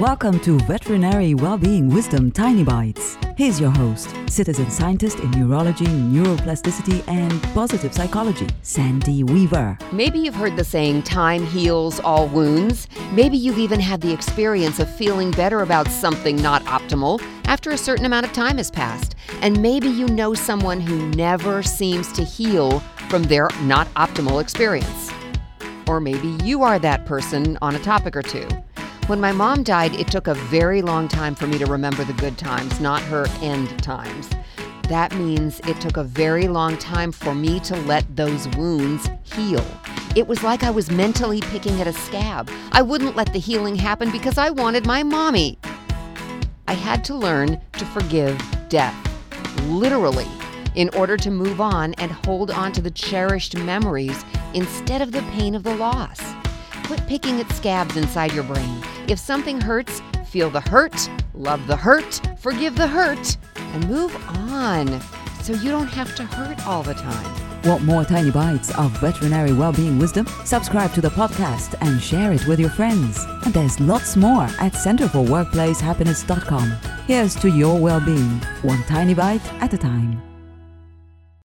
Welcome to Veterinary Wellbeing Wisdom Tiny Bites. Here's your host, citizen scientist in neurology, neuroplasticity, and positive psychology, Sandy Weaver. Maybe you've heard the saying, time heals all wounds. Maybe you've even had the experience of feeling better about something not optimal after a certain amount of time has passed. And maybe you know someone who never seems to heal from their not optimal experience. Or maybe you are that person on a topic or two. When my mom died, it took a very long time for me to remember the good times, not her end times. That means it took a very long time for me to let those wounds heal. It was like I was mentally picking at a scab. I wouldn't let the healing happen because I wanted my mommy. I had to learn to forgive death, literally, in order to move on and hold on to the cherished memories instead of the pain of the loss. Quit picking at scabs inside your brain. If something hurts, feel the hurt, love the hurt, forgive the hurt, and move on so you don't have to hurt all the time. Want more tiny bites of veterinary well-being wisdom? Subscribe to the podcast and share it with your friends. And there's lots more at centerforworkplacehappiness.com. Here's to your well-being, one tiny bite at a time.